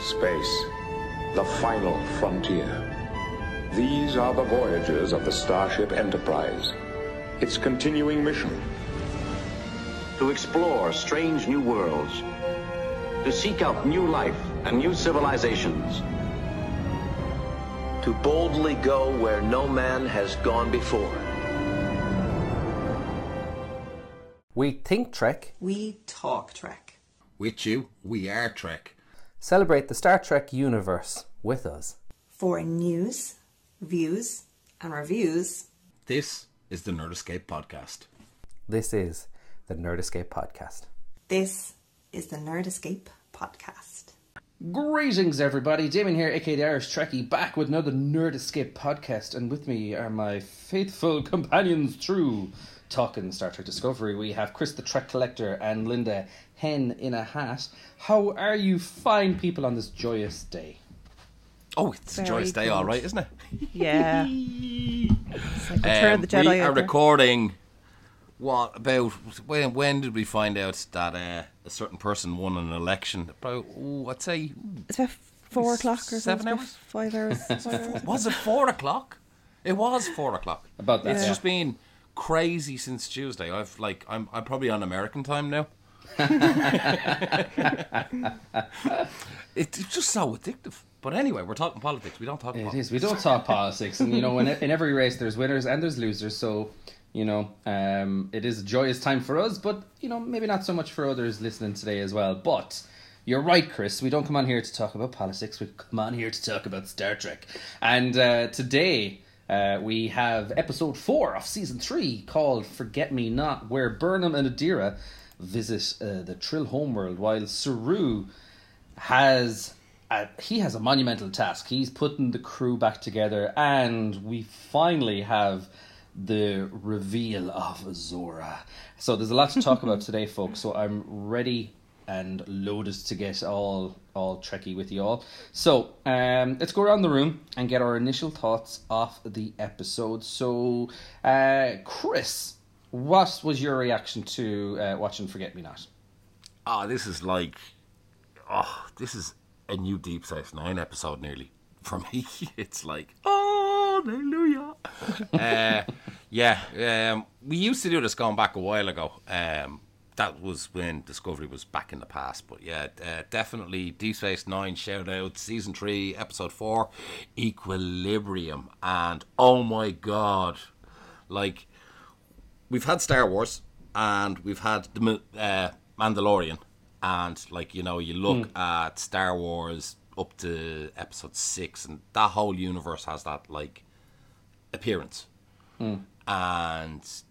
Space, the final frontier. These are the voyages of the Starship Enterprise. Its continuing mission to explore strange new worlds, to seek out new life and new civilizations, to boldly go where no man has gone before. We think Trek. We talk Trek. With you, we are Trek. Celebrate the Star Trek universe with us. For news, views, and reviews, This is the Nerd Escape Podcast. This is the Nerd Escape Podcast. this is the Nerd Escape Podcast. Greetings, everybody. Damon here, aka the Irish Trekkie, back with another Nerd Escape podcast. And with me are my faithful companions through talking Star Trek Discovery. We have Chris the Trek Collector and Linda Hen in a Hat. How are you, fine people, on this joyous day? Oh, it's a Very joyous day, all good. right, isn't it? Yeah. It's like Return Um, of the Jedi. we are out there. recording. What about when? When did we find out that uh, a certain person won an election? About ooh, I'd say It's about four o'clock or Seven something. hours? Five hours. Five hours. was it four o'clock? It was four o'clock. About that, It's yeah. just been crazy since Tuesday. I've like I'm I'm probably on American time now. it, it's just so addictive. But anyway, we're talking politics. We don't talk It politics. is. We don't talk politics, and you know, in, in every race there's winners and there's losers. So, you know, um, it is a joyous time for us, but you know, maybe not so much for others listening today as well. But you're right, Chris. We don't come on here to talk about politics. We come on here to talk about Star Trek. And uh, today uh, we have episode four of season three called "Forget Me Not," where Burnham and Adira visit uh, the Trill homeworld, while Saru has uh, he has a monumental task. He's putting the crew back together, and we finally have the reveal of Zora. So there's a lot to talk about today, folks. So I'm ready and loaded to get all all Trekkie with you all. So um, let's go around the room and get our initial thoughts off the episode. So, uh, Chris, what was your reaction to uh, watching Forget Me Not? Oh, this is like, oh, this is a new Deep Space Nine episode nearly for me. It's like, oh, hallelujah. uh, yeah, um, we used to do this going back a while ago. Um, that was when Discovery was back in the past. But yeah, uh, definitely Deep Space Nine shout out season three, episode four, Equilibrium, and oh my god, like we've had Star Wars and we've had the uh, Mandalorian, and like you know, you look at Star Wars up to episode six, and that whole universe has that like appearance, and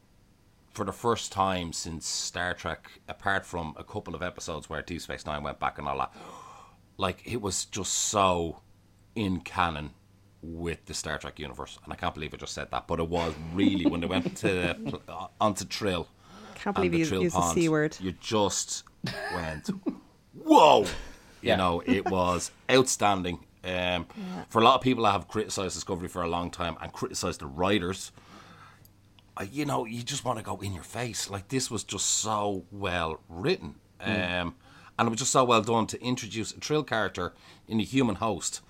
for the first time since Star Trek, apart from a couple of episodes where Deep Space Nine went back and all that, like it was just so in canon with the Star Trek universe, and I can't believe I just said that, but it was really when they went to pl- onto Trill. Can't believe you Trill used the C word. You just went, whoa! You Yeah. know, it was outstanding. Um, For a lot of people I have criticised Discovery for a long time and criticised the writers, uh, you know, you just want to go in your face. Like this was just so well written, um, and it was just so well done to introduce a Trill character in a human host,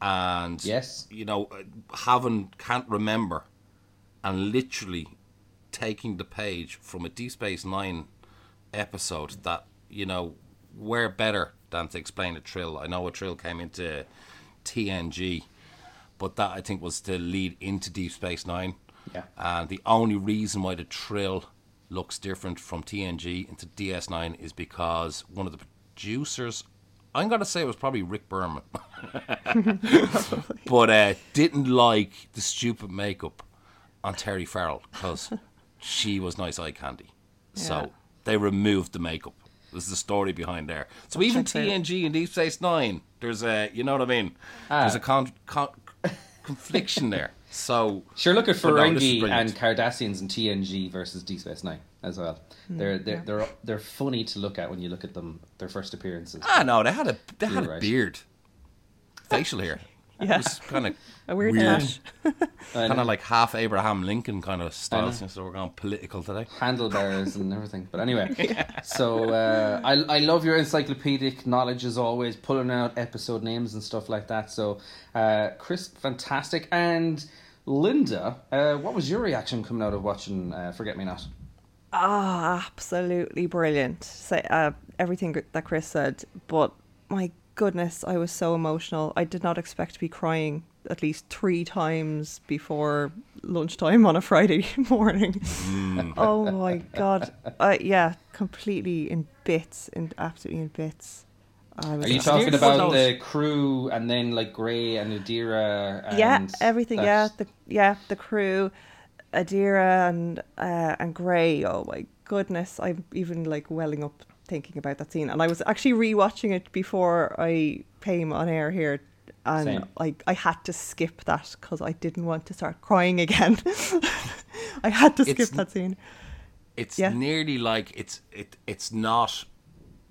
and Yes. you know, uh, having can't remember, and literally taking the page from a Deep Space Nine episode that you know where better than to explain a Trill. I know a Trill came into TNG, but that I think was to lead into Deep Space Nine. Yeah. And the only reason why the Trill looks different from TNG into DS9 is because one of the producers, I'm going to say it was probably Rick Berman, but uh, didn't like the stupid makeup on Terry Farrell because she was nice eye candy. Yeah. So they removed the makeup. There's the story behind there. So even checks out. TNG and Deep Space Nine, there's a, you know what I mean? There's a con- con- confliction there. So Sure, look at but no, this is Ferengi and Cardassians in TNG versus Deep Space Nine as well. They're they're they're they're funny to look at when you look at them their first appearances. Ah, no, they had a they had You're a right. beard, facial hair. It Yeah. was kind of A weird, weird. kind of like half Abraham Lincoln kind of style. know. So we're going political today. handlebars and everything. But anyway, so uh, I I love your encyclopedic knowledge as always, pulling out episode names and stuff like that. So, uh, Chris, fantastic, and Linda, uh, what was your reaction coming out of watching uh, Forget Me Not? Ah, absolutely brilliant. Say uh, everything that Chris said, but my goodness, I was so emotional. I did not expect to be crying at least three times before lunchtime on a Friday morning. oh my god! Uh, yeah, completely in bits, in absolutely in bits. I was Are you talking about one the crew and then like Gray and Adira? And yeah, everything. Yeah, the yeah the crew, Adira and uh, and Gray. Oh my goodness, I'm even like welling up thinking about that scene. And I was actually rewatching it before I came on air here, and Same. I I had to skip that because I didn't want to start crying again. I had to skip It's- that scene. It's Yeah. nearly like it's it. It's not.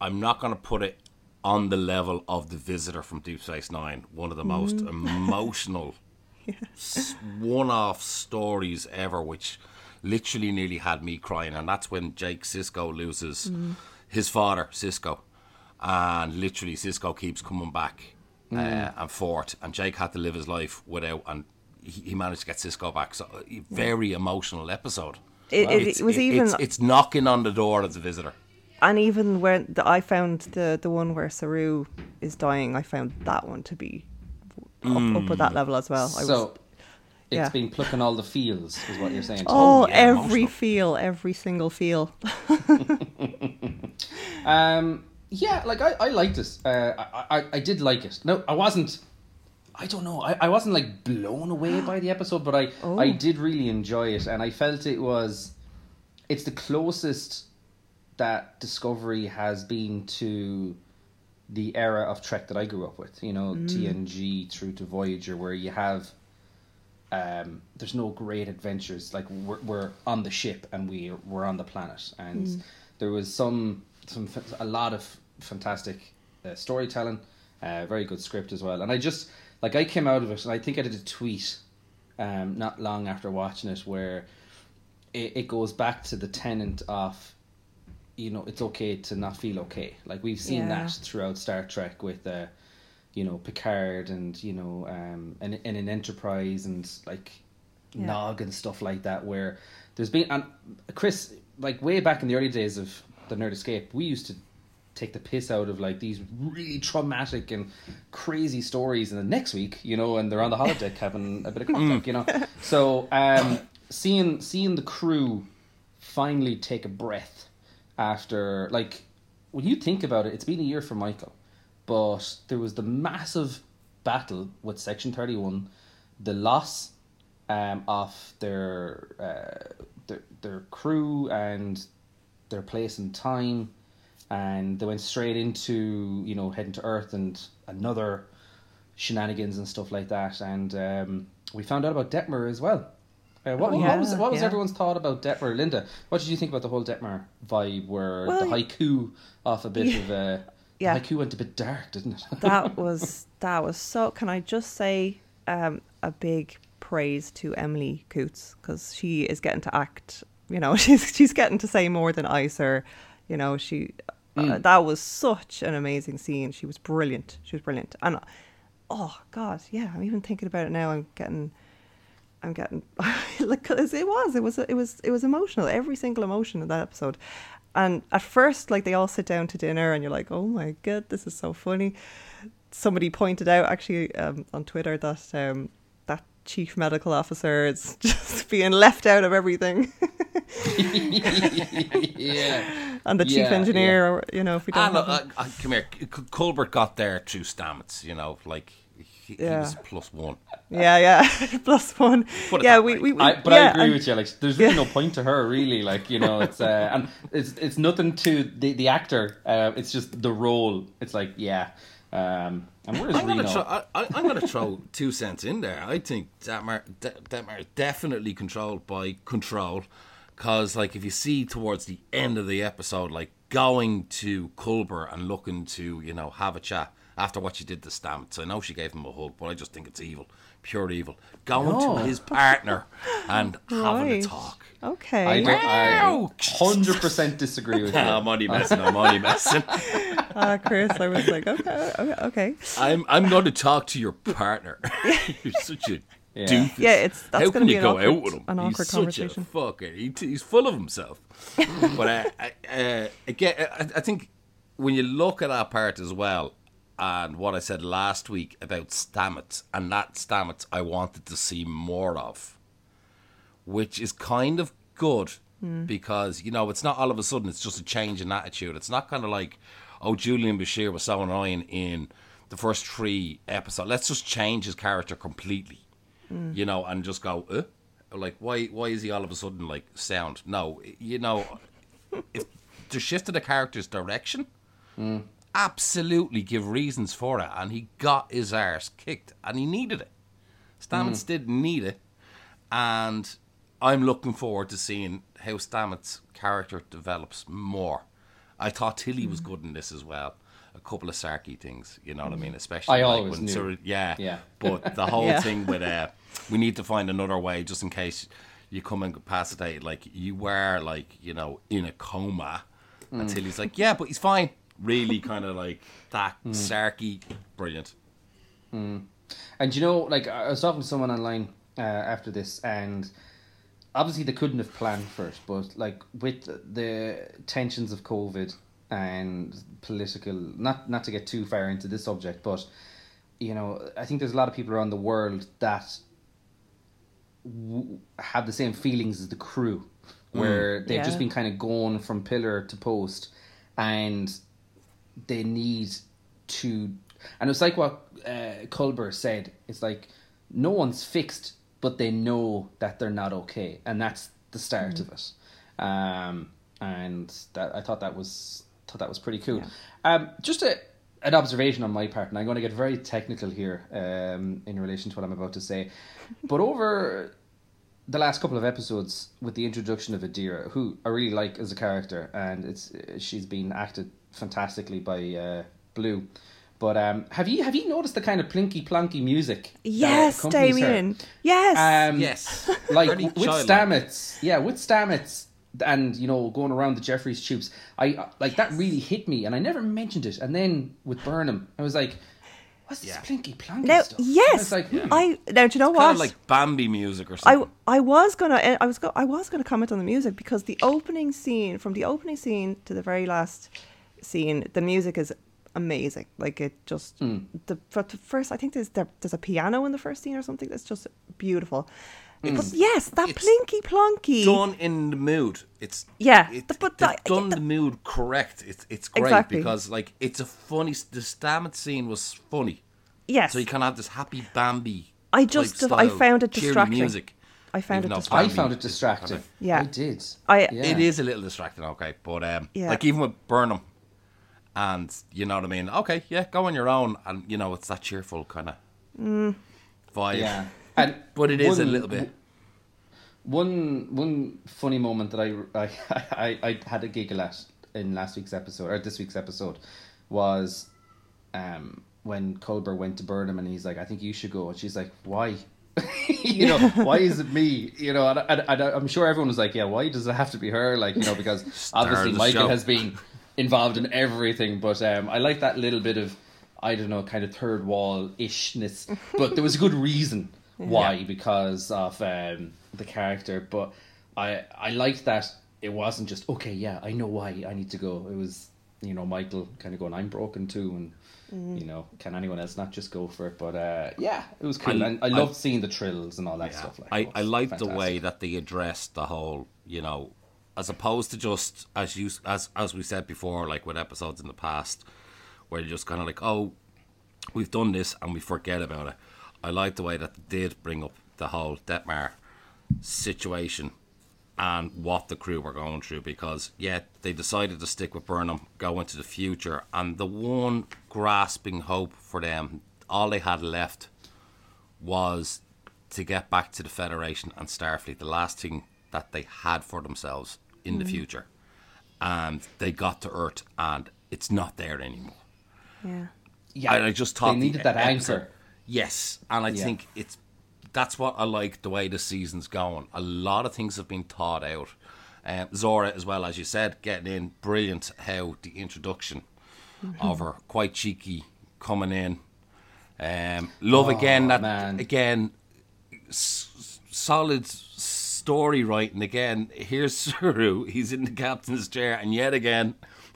I'm not going to put it on the level of the visitor from Deep Space Nine. One of the most Mm. emotional s- one-off stories ever, which literally nearly had me crying. And that's when Jake Sisko loses Mm. His father, Sisko, and literally Sisko keeps coming back uh, and forth, and Jake had to live his life without, and he, he managed to get Sisko back. So, very emotional episode. It, it, it was it- even it's, it's knocking on the door as a visitor. and even when the, I found the the one where Saru is dying, I found that one to be up, up at that level as well. I was, So it's yeah. been plucking all the feels, is what you're saying. Oh, yeah, every emotional. feel, every single feel. Um, yeah, like I, I liked it. Uh, I, I, I did like it. No, I wasn't. I don't know. I, I wasn't like blown away by the episode, but I, Oh. I did really enjoy it, and I felt it was. It's the closest that Discovery has been to the era of Trek that I grew up with. You know, TNG through to Voyager, where you have. Um, there's no great adventures. Like we're, we're on the ship and we we're on the planet, and there was some some a lot of fantastic uh, storytelling, uh, very good script as well. And I just like I came out of it, and I think I did a tweet, um, not long after watching it, where it, it goes back to the tenant of, you know, it's okay to not feel okay. Like we've seen Yeah. that throughout Star Trek with, uh, you know, Picard and you know, um, and and in Enterprise and like Yeah. Nog and stuff like that, where there's been and Chris, like way back in the early days of the Nerd Escape, we used to take the piss out of like these really traumatic and crazy stories and the next week you know and they're on the holodeck having a bit of contact you know. So um seeing seeing the crew finally take a breath after like when you think about it it's been a year for michael but there was the massive battle with section 31 the loss um, of their, uh, their their crew and their place and time and they went straight into you know heading to earth and another shenanigans and stuff like that and um, we found out about detmer as well uh, what, Oh, what was what was yeah. everyone's thought about Detmer? Linda, what did you think about the whole Detmer vibe, where Well, the haiku off a bit yeah. of a Yeah. haiku went a bit dark, didn't it? that was that was so. Can I just say um, a big praise to Emily Coutts because she is getting to act. You know, she's she's getting to say more than aye, sir. You know, she uh, that was such an amazing scene. She was brilliant. She was brilliant. And uh, oh god, yeah, I'm even thinking about it now. I'm getting. I'm getting like 'cause it was it was it was it was emotional every single emotion in that episode, and at first like they all sit down to dinner and you're like oh my god this is so funny. Somebody pointed out actually um, on Twitter that um, that chief medical officer is just being left out of everything, yeah, and the chief Yeah, engineer. Or, you know if we don't look, have him. uh, uh, come here. C- C- Culber got there through Stamets, you know, like he, he was plus one. yeah yeah plus one yeah we, we, we I, but yeah, I agree and- with you. Like, there's really no point to her, really. Like, you know, it's uh, and it's it's nothing to the the actor. Uh, it's just the role. It's like, yeah. Um, and where's I'm Reno? gonna, throw, I, I, I'm gonna throw two cents in there. I think Detmer, De, is definitely controlled by control, because like if you see towards the end of the episode, like going to Culber and looking to, you know, have a chat after what she did to Stamets. I know she gave him a hug, but I just think it's evil, pure evil. Going No. to his partner and having a talk. Okay. I, don't- I 100% disagree with you. I'm only messing. I'm only messing. Ah, Chris, I was like, okay, okay, okay. I'm I'm going to talk to your partner. You're such a Yeah. doofus. Yeah, it's- that's How gonna can be you an go awkward- out with him? an he's awkward such conversation. a fucker. He, he's full of himself. but uh, I- uh, again, I, I think when you look at that part as well, and what I said last week about Stamets, and that Stamets I wanted to see more of, which is kind of good hmm. because you know it's not all of a sudden it's just a change in attitude. It's not kind of like oh Julian Bashir was so annoying in the first three episodes. Let's just change his character completely, hmm. you know, and just go uh? like why why is he all of a sudden like sound? No, you know, if to shift of the character's direction, hmm. Absolutely give reasons for it, and he got his arse kicked, and he needed it. Stamets did need it, and I'm looking forward to seeing how Stamets' character develops more. I thought Tilly was good in this as well. A couple of sarky things, you know what I mean? Especially I like always when. Sir- yeah, Yeah. But the whole Yeah. thing with uh, we need to find another way just in case you come incapacitated. Like you were like you know in a coma Mm. until he's like, yeah, but he's fine. Really, kind of like that Mm. sarky, brilliant. And you know, like I was talking to someone online uh, after this, and obviously they couldn't have planned for it, but like with the tensions of COVID and political, not not to get too far into this subject, but you know, I think there's a lot of people around the world that w- have the same feelings as the crew, where they've just been kind of going from pillar to post, and they need to and it's like what uh, Culber said it's like no one's fixed but they know that they're not okay and that's the start of it. Um, and that I thought that was thought that was pretty cool. Um, just a, an observation on my part and I'm going to get very technical here um, in relation to what I'm about to say. But over the last couple of episodes with the introduction of Adira, who I really like as a character, and it's she's been acted fantastically by uh, Blu. But um, have you have you noticed the kind of plinky plonky music? Yes, accompanies her? Damien. Yes. Um, Yes, like Very with childlike. Stamets, yeah, with Stamets, and you know going around the Jefferies tubes, I uh, like that really hit me, and I never mentioned it. And then with Burnham, I was like, "What's this Yeah. plinky plonky now, stuff?" And I yes. like, hmm. I now do you know kind what? of like Bambi music or I, something. I I was gonna eh, I was go, I was gonna comment on the music because the opening scene from the opening scene to the very last scene the music is amazing like it just Hmm. the, for the first I think there's there, there's a piano in the first scene or something that's just beautiful but yes that it's plinky plonky done in the mood. It's Yeah, It, the- but they've the- done the- the mood correct. It's it's great Exactly. because like it's a funny. The Stamets scene was funny, yes so you can have this happy Bambi. I type just I found it distracting Music. I found even it distracting I found it distracting. Yeah. I did. I- yeah. It is a little distracting, okay, but um, Yeah. like even with Burnham, and you know what I mean. Okay, yeah, go on your own, and you know it's that cheerful kind of Mm. vibe. Yeah, and but it is a little bit. One one funny moment that I I, I, I had a giggle at in last week's episode or this week's episode was um when Culber went to Burnham and he's like, I think you should go, and she's like, why? you know, why is it me? You know, and, and, and I'm sure everyone was like, yeah, why does it have to be her? Like, you know, because obviously Michael show. has been involved in everything, but um, I like that little bit of I don't know, kind of third wall ishness, but there was a good reason why because of um, the character. But I I liked that it wasn't just okay. Yeah, I know why I need to go. It was you know Michael kind of going, I'm broken too, and you know, can anyone else not just go for it? But uh, yeah, it was cool, I- and I I- loved seeing the trills and all that Yeah. stuff. Like, I, I was like the way that they addressed the whole, you know, as opposed to just as you as as we said before, like with episodes in the past, where you're just kind of like, oh, we've done this and we forget about it. I like the way that they did bring up the whole Detmer situation and what the crew were going through because yeah they decided to stick with Burnham go into the future and the one grasping hope for them all they had left was to get back to the Federation and Starfleet, the last thing that they had for themselves in the mm. future. and they got to Earth, and it's not there anymore. Yeah. Yeah, I, I just thought they the needed that episode- anchor. Yes, and I Yeah. think it's that's what I like the way the season's going. A lot of things have been thought out. Um, Zora, as well as you said, getting in brilliant. How the introduction Mm-hmm. of her quite cheeky coming in. Um, love Oh, again that man. again s- solid story writing again. Here's Saru. He's in the captain's chair, and yet again,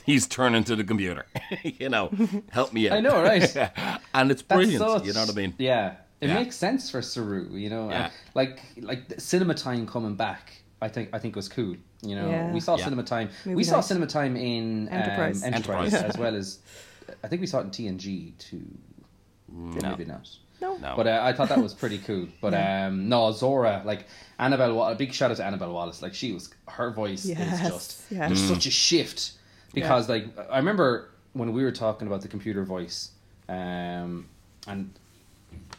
he's turning to the computer. you know, help me out. I know, right? and it's That's brilliant. such- you know what I mean? Yeah, it Yeah. makes sense for Saru. You know, Yeah. and like like the cinema time coming back. I think I think was cool. You know, Yeah. we saw Yeah. cinema time. Movie we saw cinema time in um, Enterprise. Enterprise, Enterprise. as well as I think we saw it in TNG too. No. Maybe not. No. No. But uh, I thought that was pretty cool. But um, no, Zora, like Annabelle, a big shout out to Annabelle Wallis. Like she was, her voice Yes, is just yeah. there's Mm. such a shift because like I remember when we were talking about the computer voice, um, and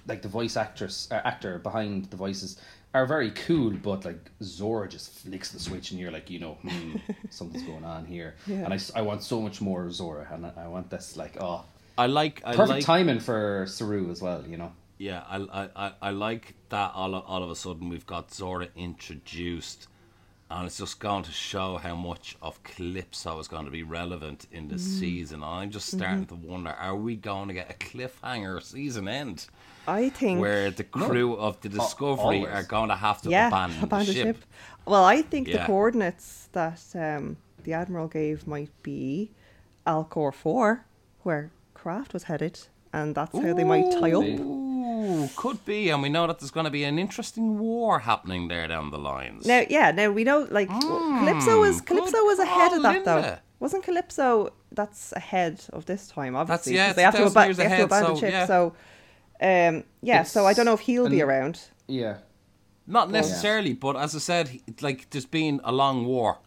like the voice actress uh, actor behind the voices are very cool, but like Zora just flicks the switch and you're like, you know, hmm, something's going on here. Yeah. And I want so much more Zora, and I, I want this like oh. I like. I Perfect like, timing for Saru as well, you know. Yeah, I, I, I, I like that all of, all of a sudden we've got Zora introduced, and it's just going to show how much of Calypso is going to be relevant in the season. I'm just starting to wonder: Are we going to get a cliffhanger season end I think. where the crew of the Discovery are going to have to yeah, abandon, abandon the ship? Well, I think the coordinates that um, the admiral gave might be Alcor Four, where Craft was headed, and that's how they might tie up. Ooh, could be, and we know that there's going to be an interesting war happening there down the lines. Now, yeah, now we know like hmm, Calypso was Calypso was ahead of that though. Wasn't Calypso? That's ahead of this time, obviously. yeah, 'cause they have to, it's 1,000 aba- years they have to abandon so, ship. yeah. So, um, yeah. so I don't know if he'll be around. Yeah. Not necessarily, but as I said, he- like there's been a long war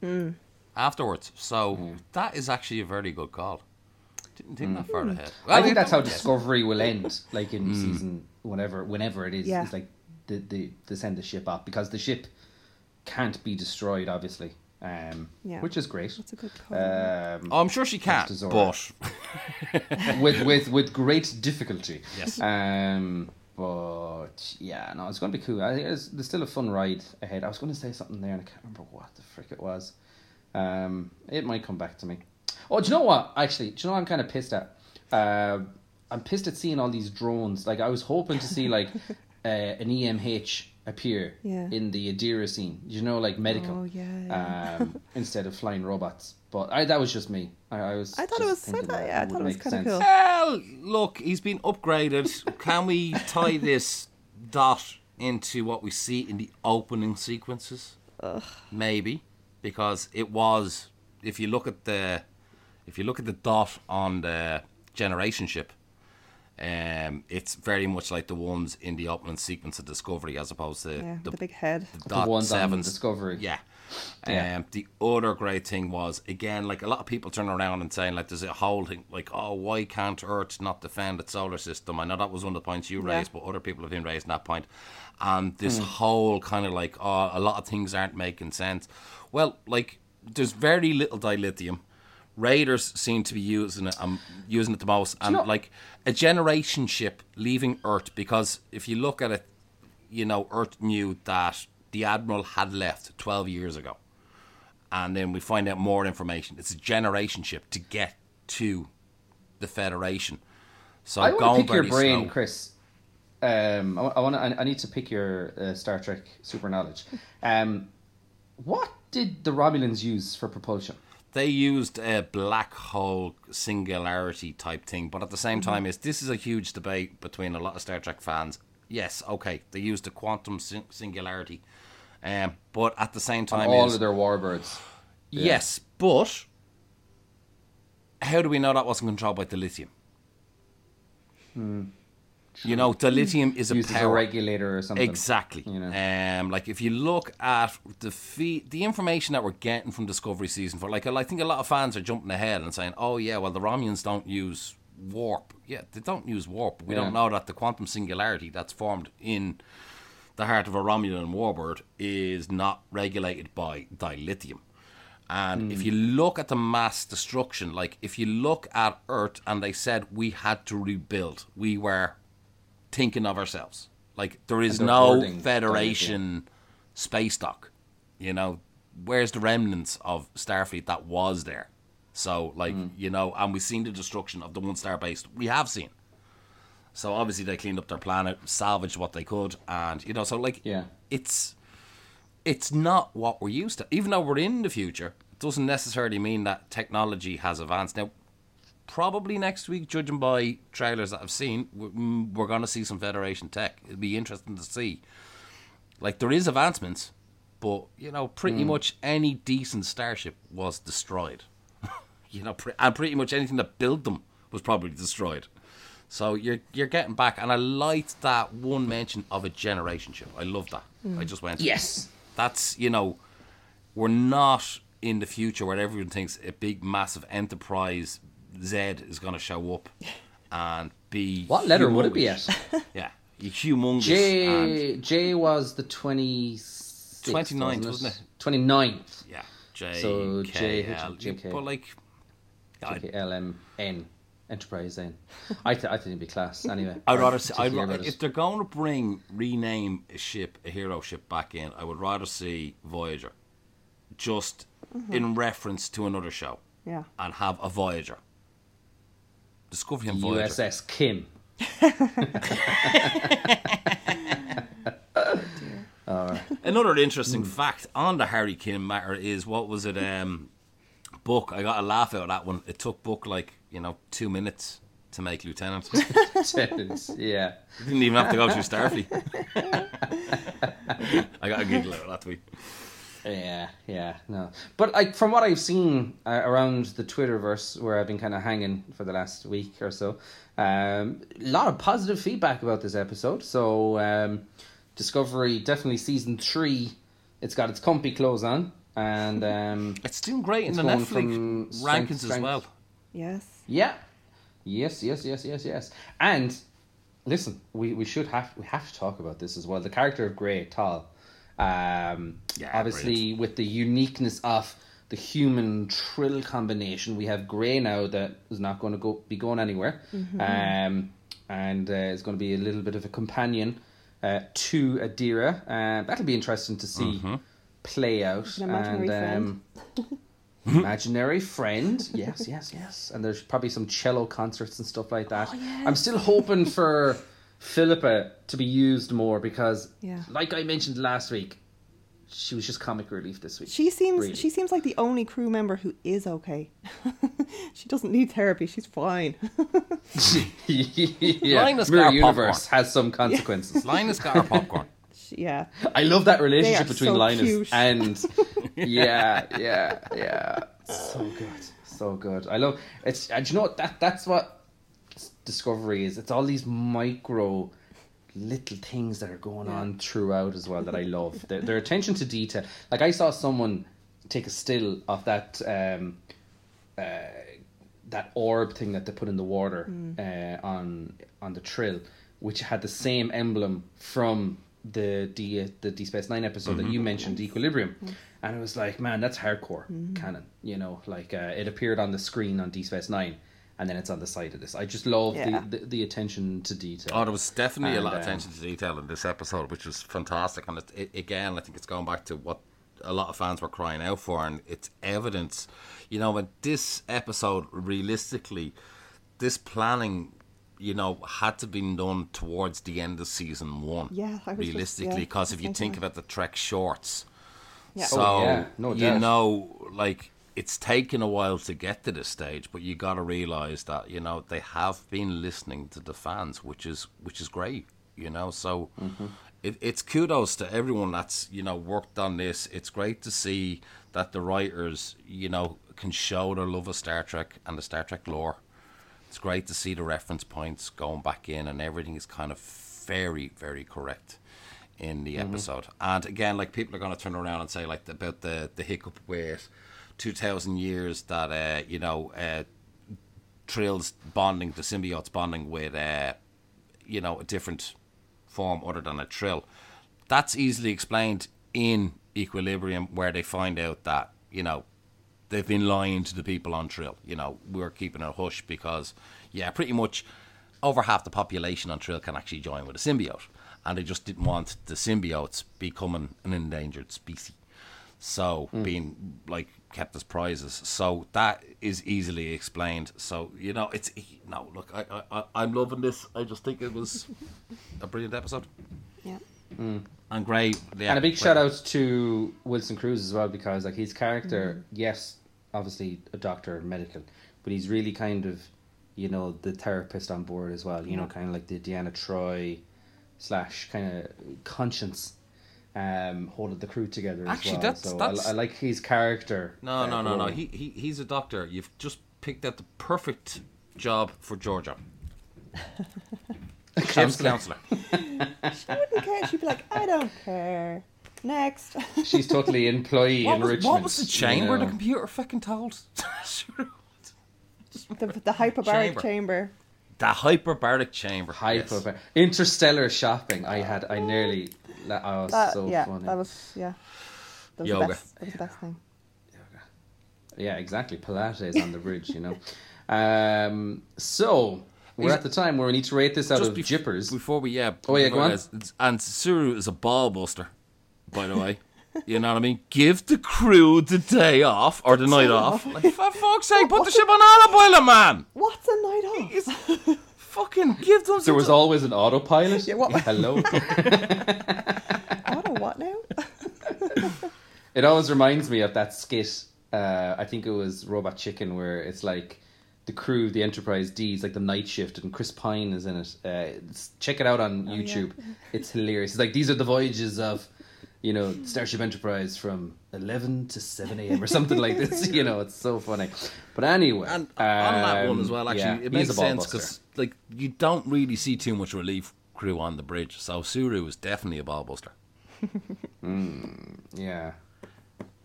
hmm. afterwards, so hmm. that is actually a very good call. Didn't think that far ahead. I think that's how Discovery will end, like in season whenever, whenever it is. Yeah. It's like the, the they send the ship off because the ship can't be destroyed, obviously. Um, Yeah. which is great. That's a good call. Um, Oh, I'm sure she can, to but with with with great difficulty. Yes. Um, but yeah, no, it's going to be cool. I think it's, there's still a fun ride ahead. I was going to say something there, and I can't remember what the frick it was. Um, it might come back to me. Oh, do you know what? Actually, do you know what I'm kind of pissed at? Uh, I'm pissed at seeing all these drones. Like I was hoping to see like uh, an EMH appear Yeah. in the Adira scene. You know, like medical. Oh, yeah, yeah. Um, instead of flying robots. But I, that was just me. I, I was. I thought it was- I thought- that yeah, I thought it was kinda cool. well, look, he's been upgraded. Can we tie this dot into what we see in the opening sequences? Maybe, because it was. If you look at the, if you look at the dot on the generation ship, um, it's very much like the ones in the opening sequence of Discovery, as opposed to yeah, the, the big head. the dot ones on sevens. Discovery. Yeah. Yeah. Um, the other great thing was again, like a lot of people turn around and saying like there's a whole thing like, oh, why can't Earth not defend its solar system? I know that was one of the points you Yeah. raised, but other people have been raising that point. And this Hmm. whole kind of like, oh, a lot of things aren't making sense. Well, like there's very little dilithium. Raiders seem to be using it, I'm using it the most, and know- like a generation ship leaving Earth because if you look at it, you know, Earth knew that the admiral had left 12 years ago. And then we find out more information. It's a generation ship to get to the Federation. So I want going to pick your brain, slow. Chris. Um, I, want to. I, I need to pick your uh, Star Trek super knowledge. Um, what did the Romulans use for propulsion? They used a black hole singularity type thing, but at the same Mm-hmm. time, is this is a huge debate between a lot of Star Trek fans. Yes, okay, they used the quantum sing- singularity, um, but at the same time, all is, of their warbirds. Yes, but how do we know that wasn't controlled by dilithium? You know, dilithium is a Used a power. regulator or something. Exactly. You know. Um, like if you look at the fee- the information that we're getting from Discovery season four, like I think a lot of fans are jumping ahead and saying, "Oh yeah, well the Romulans don't use warp." Yeah, they don't use warp. We Yeah. don't know that the quantum singularity that's formed in the heart of a Romulan warbird is not regulated by dilithium. And if you look at the mass destruction, like if you look at Earth and they said we had to rebuild, we were thinking of ourselves. Like there is no Federation space dock. You know, where's the remnants of Starfleet that was there? So like, Mm. you know, and we've seen the destruction of the one star base. We have seen. So obviously they cleaned up their planet, salvaged what they could, and you know, so like Yeah. it's it's not what we're used to. Even though we're in the future, it doesn't necessarily mean that technology has advanced. Now, probably next week, judging by trailers that I've seen, mm, we're going to see some Federation tech. It'll be interesting to see. Like there is advancements, but you know, pretty much any decent starship was destroyed. you know, pre- and pretty much anything that built them was probably destroyed. So you're you're getting back, and I liked that one mention of a generation ship. I love that. I just went, Yes. that's you know, we're not in the future where everyone thinks a big massive enterprise Z is going to show up and be What letter would it be at? Yeah, humongous. J J was the 26th, 29th, wasn't it? 29th. yeah, J So K J, L. H, J, K. But like, JKLMN. Enterprise N. I, th- I think it'd be class. Anyway. I'd rather see. I'd, hear ra- about it. if they're going to bring rename a ship, a hero ship back in, I would rather see Voyager, just mm-hmm. in reference to another show, Yeah. and have a Voyager. Discovery and Voyager. USS Kim. Another interesting fact on the Harry Kim matter is what was it? Um, book. I got a laugh out of that one. It took book like you know two minutes to make lieutenant. yeah. Didn't even have to go through Starfleet. I got a giggle out of that tweet. Yeah, yeah, no. But like from what I've seen uh, around the Twitterverse, where I've been kind of hanging for the last week or so, um, a lot of positive feedback about this episode. So um, Discovery definitely season three. It's got its comfy clothes on, and um, It's doing great in the Netflix from rankings strength as well. Yes. yeah, yes, yes, yes, yes, yes. And listen, we, we should have we have to talk about this as well. The character of Gray Tal, um, Yeah, obviously with the uniqueness of the human trill combination, we have Gray now that is not going to go be going anywhere, um, and uh, is going to be a little bit of a companion uh, to Adira. Uh, that'll be interesting to see play out. An imaginary and, um, imaginary friend. Yes, yes, yes. And there's probably some cello concerts and stuff like that. I'm still hoping for Philippa to be used more because, Yeah. like I mentioned last week, she was just comic relief this week. She seems Really. she seems like the only crew member who is okay. she doesn't need therapy. She's fine. yeah, Linus Mirror got Universe popcorn. has some consequences. Linus got her popcorn. Yeah. I love that relationship between so Linus cute. and yeah, yeah, yeah. So good, so good. I love it's. And you know what? That that's what Discovery is. It's all these micro little things that are going on throughout as well that I love. Their, their attention to detail. Like I saw someone take a still of that. Um, uh, that orb thing that they put in the water uh, on on the trill, which had the same emblem from the D the D Space Nine episode that you mentioned, Equilibrium, and it was like, man, that's hardcore canon. You know, like uh, it appeared on the screen on D Space Nine, and then it's on the side of this. I just love Yeah. the, the the attention to detail. Oh, there was definitely a lot of um, attention to detail in this episode, which was fantastic. And it, it, again, I think it's going back to what a lot of fans were crying out for, and it's evidence. You know, when this episode, realistically, this planning, you know, had to be done towards the end of season one. Yeah, I was realistically, because I if you think that. about the Trek shorts, Yeah. so Oh, yeah, no you know, like it's taken a while to get to this stage, but you got to realize that you know they have been listening to the fans, which is which is great. You know, so Mm-hmm. it, it's kudos to everyone that's you know worked on this. It's great to see that the writers you know can show their love of Star Trek and the Star Trek lore. It's great to see the reference points going back in, and everything is kind of very, very correct in the episode. And again, like people are going to turn around and say like about the the hiccup with two thousand years that uh, you know uh, Trill's bonding, the symbiotes bonding with uh, you know a different form other than a Trill. That's easily explained in Equilibrium, where they find out that you know they've been lying to the people on Trill. You know, we're keeping it hush because, yeah, pretty much over half the population on Trill can actually join with a symbiote, and they just didn't want the symbiotes becoming an endangered species. So hmm. being like kept as prizes. So that is easily explained. So you know, it's no look. I I I- I'm loving this. I just think it was a brilliant episode. Yeah. Hmm. And great. yeah, and a big Gray- shout out to Wilson Cruz as well because like his character, yes, obviously a doctor, medical, but he's really kind of, you know, the therapist on board as well. You know, hmm. kind of like the Deanna Troi slash kind of conscience, um, holding the crew together. Actually, as well. that's- so that's- I, I like his character. No, uh, no, no, no. He, he he's a doctor. You've just picked out the perfect job for Georgiou. Ship's counselor. She wouldn't care. She'd be like, I don't care. Next. She's totally employee What was, enrichment. what was the you chamber the computer fucking told? the, the hyperbaric Chamber. chamber. The hyperbaric chamber. Hyperbaric. yes. interstellar shopping. I had. I nearly. That oh, was That, so yeah, funny. that was yeah. That was Yoga. the best. That was the best thing. Yoga. Yeah, exactly. Pilates on the bridge, you know. Um, so we're at the time where we need to rate this out Just of bef- jippers. Before we, yeah. Oh, yeah, go on. And Saru is a ball buster, by the way. You know what I mean? Give the crew the day off or the night off. Like, for fuck's sake, put the ship on autopilot, man. What's a night off? It's- fucking give them. there some- was always an autopilot. Yeah, what- Hello. Auto what now? it always reminds me of that skit. Uh, I think it was Robot Chicken, where it's like the crew, of the Enterprise D, is like the night shift, and Chris Pine is in it. Uh, check it out on YouTube. It's hilarious. It's like these are the voyages of, you know, Starship Enterprise from eleven to seven a.m. or something like this. You know, it's so funny. But anyway, And on that one um, as well, actually, yeah, it makes sense because like you don't really see too much relief crew on the bridge. So Saru is definitely a ball buster. Yeah.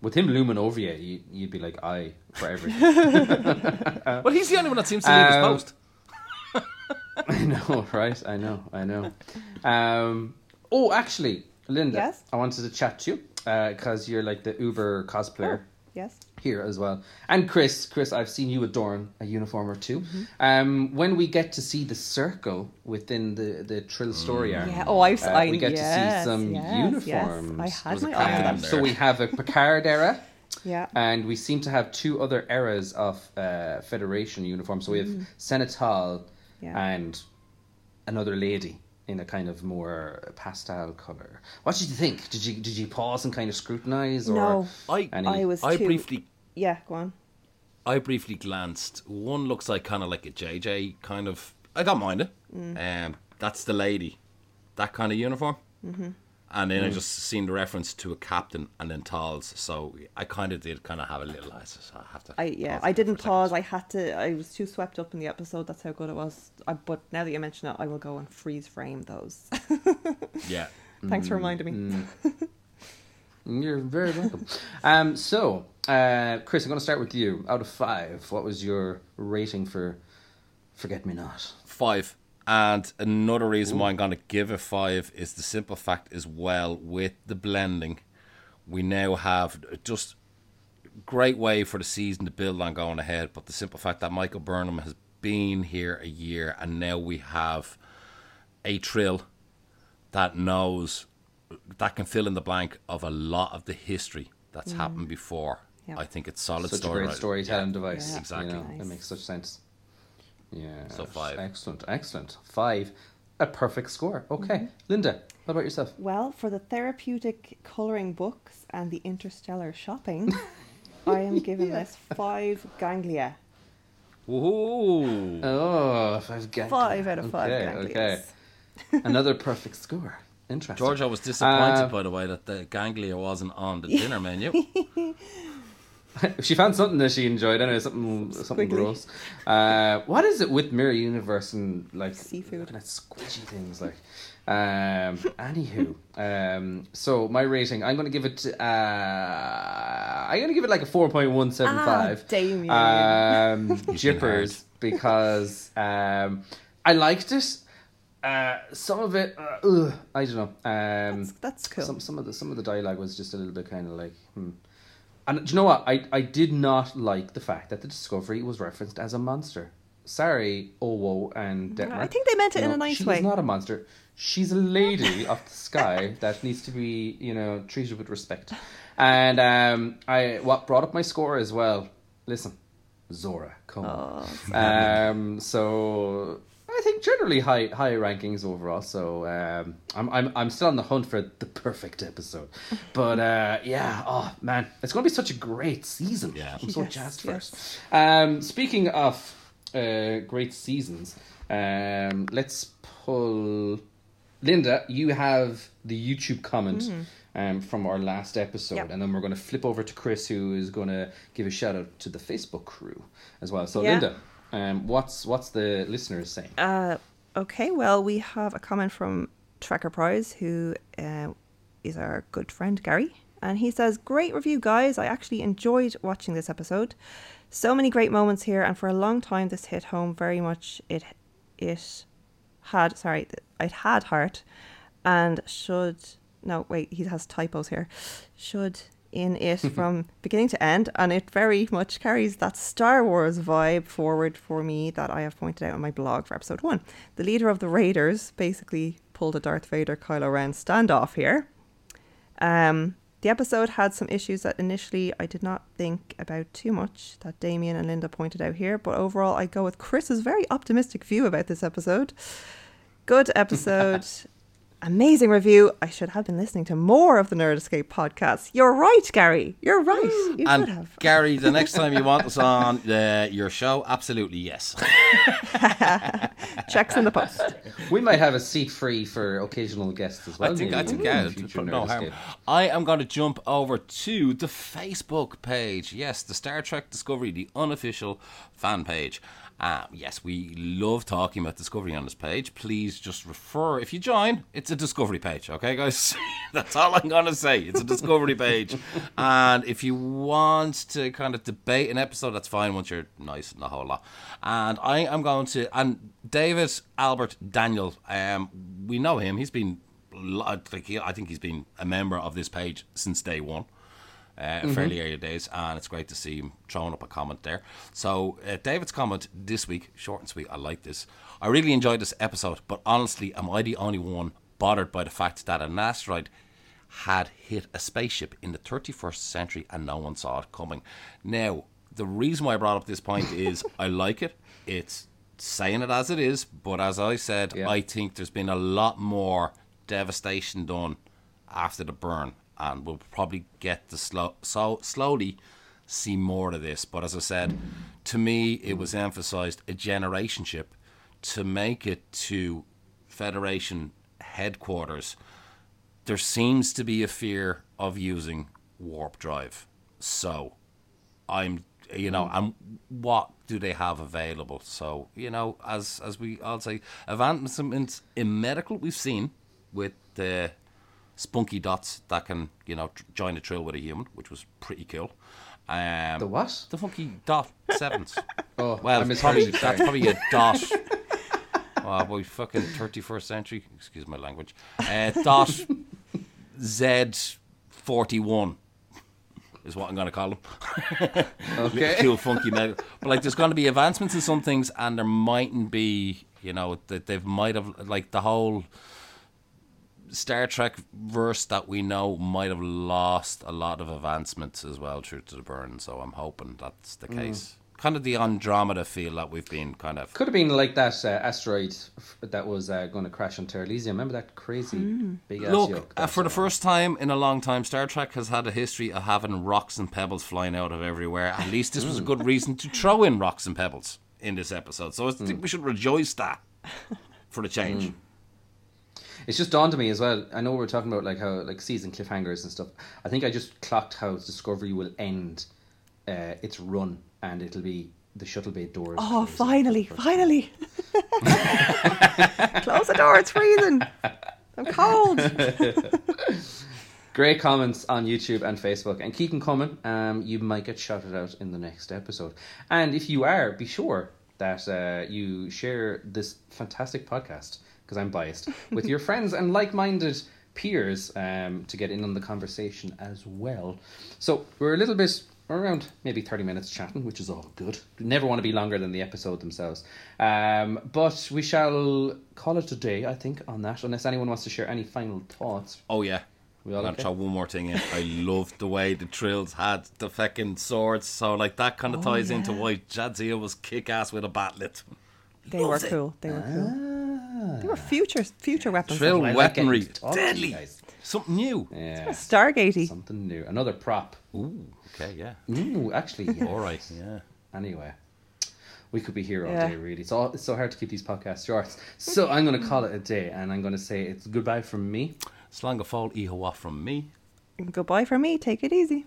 With him looming over you, you you'd be like, I for everything. well, he's the only one that seems to leave his Um, post. I know, right? I know, I know. Um, oh, actually, Linda, Yes? I wanted to chat to you because you're like the Uber cosplayer Yes. here as well. And Chris, Chris, I've seen you adorn a uniform or 2 Mm-hmm. Um, when we get to see the circle within the the Trill story arc, Yeah. Oh, I've. uh, I we get to see some yes, uniforms. Yes. I had my eye on captain them. There. so we have a Picard era. Yeah. And we seem to have two other eras of uh, Federation uniforms. So we have Senna Tal Mm. Yeah. and another lady in a kind of more pastel color. What did you think? Did you did you pause and kind of scrutinize? Or No. I any- I was I too. briefly Yeah. Go on. I briefly glanced. One looks like kind of like a JJ kind of. I don't mind it. Um, that's the lady, that kind of uniform. Mm-hmm. And then I just seen the reference to a captain and then Tals, so I kind of did kind of have a little. I have to. I yeah. I didn't for a pause. I had to. I was too swept up in the episode. That's how good it was. I, but now that you mention it, I will go and freeze frame those. Yeah. Thanks for reminding me. You're very welcome. um, so, uh, Chris, I'm going to start with you. Out of five, what was your rating for Forget Me Not? Five. And another reason why I'm going to give a five is the simple fact as well with the blending, we now have just great way for the season to build on going ahead. But the simple fact that Michael Burnham has been here a year and now we have a trill that knows that can fill in the blank of a lot of the history that's mm. happened before. Yeah. I think it's solid Such story. a great storytelling device. Yeah. Exactly. You know, Nice. It makes such sense. Yeah. So five. Excellent, excellent. Five. A perfect score. Okay. Linda, what about yourself? Well, for the therapeutic coloring books and the interstellar shopping, I am giving this five ganglia. Ooh. Oh, five gang- Five out of five okay, ganglias. Okay. Another perfect score. Interesting. Georgiou was disappointed, Uh, by the way, that the ganglia wasn't on the dinner menu. she found something that she enjoyed. Anyway, something something gross. Uh, what is it with Mirror Universe and like Seafood. looking at squidgy things like? Um, anywho, um, so my rating, I'm going to give it. Uh, I'm going to give it like a four point one seven five. Ah, Damien. Um, jippers because um, I liked it. Uh, some of it, uh, ugh, I don't know. Um, That's, that's cool. some some of the some of the dialogue was just a little bit kind of like, hmm. And do you know what? I, I did not like the fact that the Discovery was referenced as a monster. Sorry, Owo and Detmer. I think they meant it You in know, a nice she's way. She's not a monster. She's a lady of the sky that needs to be, you know, treated with respect. And um, I what brought up my score as well. Listen, Zora, come on. Um, so think generally high high rankings overall. So um, I'm I'm I'm still on the hunt for the perfect episode. But uh, yeah, oh man, it's going to be such a great season. Yeah. I'm so Yes, jazzed for yes. it. Um, speaking of uh, great seasons, um, let's pull. Linda, you have the YouTube comment um, from our last episode, Yep. and then we're going to flip over to Chris, who is going to give a shout out to the Facebook crew as well. So, Yeah. Linda, um, what's what's the listeners saying? Uh, okay, well, we have a comment from Tracker Prize, who uh, is our good friend Gary. And he says, Great review, guys. I actually enjoyed watching this episode. So many great moments here, and for a long time, this hit home very much. It, it had, sorry, it had heart and should, no, wait, he has typos here. Should in it from beginning to end, and it very much carries that Star Wars vibe forward for me that I have pointed out on my blog for episode one. The leader of the Raiders basically pulled a Darth Vader Kylo Ren standoff here. Um, the episode had some issues that initially I did not think about too much, that Damien and Linda pointed out here, but overall I go with Chris's very optimistic view about this episode. Good episode. Amazing review. I should have been listening to more of the Nerd Escape podcast. You're right, Gary. You're right. You should have. Gary, the next time you want us on uh, your show, absolutely yes. Checks in the post. We might have a seat free for occasional guests as well. I think I think in yeah, the it's future put no harm. I am going to jump over to the Facebook page. Yes, the Star Trek Discovery, the unofficial fan page. Um, yes, we love talking about Discovery on this page. Please just refer. If you join, it's a Discovery page. Okay, guys, that's all I'm going to say. It's a Discovery page, and if you want to kind of debate an episode, that's fine. Once you're nice and a whole lot. And I am going to and David Albert Daniel. Um, we know him. He's been like I think he's been a member of this page since day one. Uh, fairly early days, and it's great to see him throwing up a comment there. So, uh, David's comment this week, short and sweet, I like this. I really enjoyed this episode, but honestly, am I the only one bothered by the fact that an asteroid had hit a spaceship in the 31st century and no one saw it coming? Now, the reason why I brought up this point is I like it. It's saying it as it is, but as I said, Yeah. I think there's been a lot more devastation done after the burn, and we'll probably get to slow, so slowly see more of this. But as I said, to me, it was emphasized a generation ship to make it to Federation headquarters. There seems to be a fear of using warp drive, so I'm you know and what do they have available so you know as as we all say advancements in medical we've seen with the spunky dots that can you know tr- join a trail with a human which was pretty cool um The what? the funky dot sevens Oh, well probably that's sorry. probably a dot oh boy fucking 31st century excuse my language uh, dot z41 is what I'm going to call them. Okay. cool, funky metal. But like, there's going to be advancements in some things, and there mightn't be. You know, that they might have like the whole Star Trek verse that we know might have lost a lot of advancements as well through to the burn. So I'm hoping that's the case. Kind of the Andromeda feel that we've been kind of. Could have been like that uh, asteroid that was uh, going to crash on Terralysium. Remember that crazy big ass Look, yoke? uh, for the uh, first time in a long time, Star Trek has had a history of having rocks and pebbles flying out of everywhere. At least this was a good reason to throw in rocks and pebbles in this episode. So I think we should rejoice that for the change. It's just dawned on me as well. I know we we're talking about like how like season cliffhangers and stuff. I think I just clocked how Discovery will end uh, its run, and it'll be the shuttle bay doors. Oh, finally, finally. Close the door, it's freezing. I'm cold. Great comments on YouTube and Facebook, and keep them coming. Um, you might get shouted out in the next episode. And if you are, be sure that uh, you share this fantastic podcast because I'm biased with your friends and like-minded peers um, to get in on the conversation as well. So we're a little bit around maybe 30 minutes chatting, which is all good. We never want to be longer than the episode themselves. Um, but we shall call it a day, I think, on that, unless anyone wants to share any final thoughts. Oh yeah. We all I'm gonna okay? throw one more thing in. I loved the way the Trills had the fucking swords. So like that kind of Oh, ties into why Jadzia was kick ass with a bat'leth. They were it. cool. They were cool. Ah. They were future future weapons. Trill I like getting weaponry, talk to you deadly, guys. something new. Yeah, Stargatey. something new. Another prop. Ooh, okay, yeah. Ooh, actually, yeah. All right, yeah. Anyway, we could be here all Yeah. day, really. It's, all, it's so hard to keep these podcasts short. So I'm going to call it a day, and I'm going to say it's goodbye from me. Slangafall Ihawa from me. Goodbye from me. Take it easy.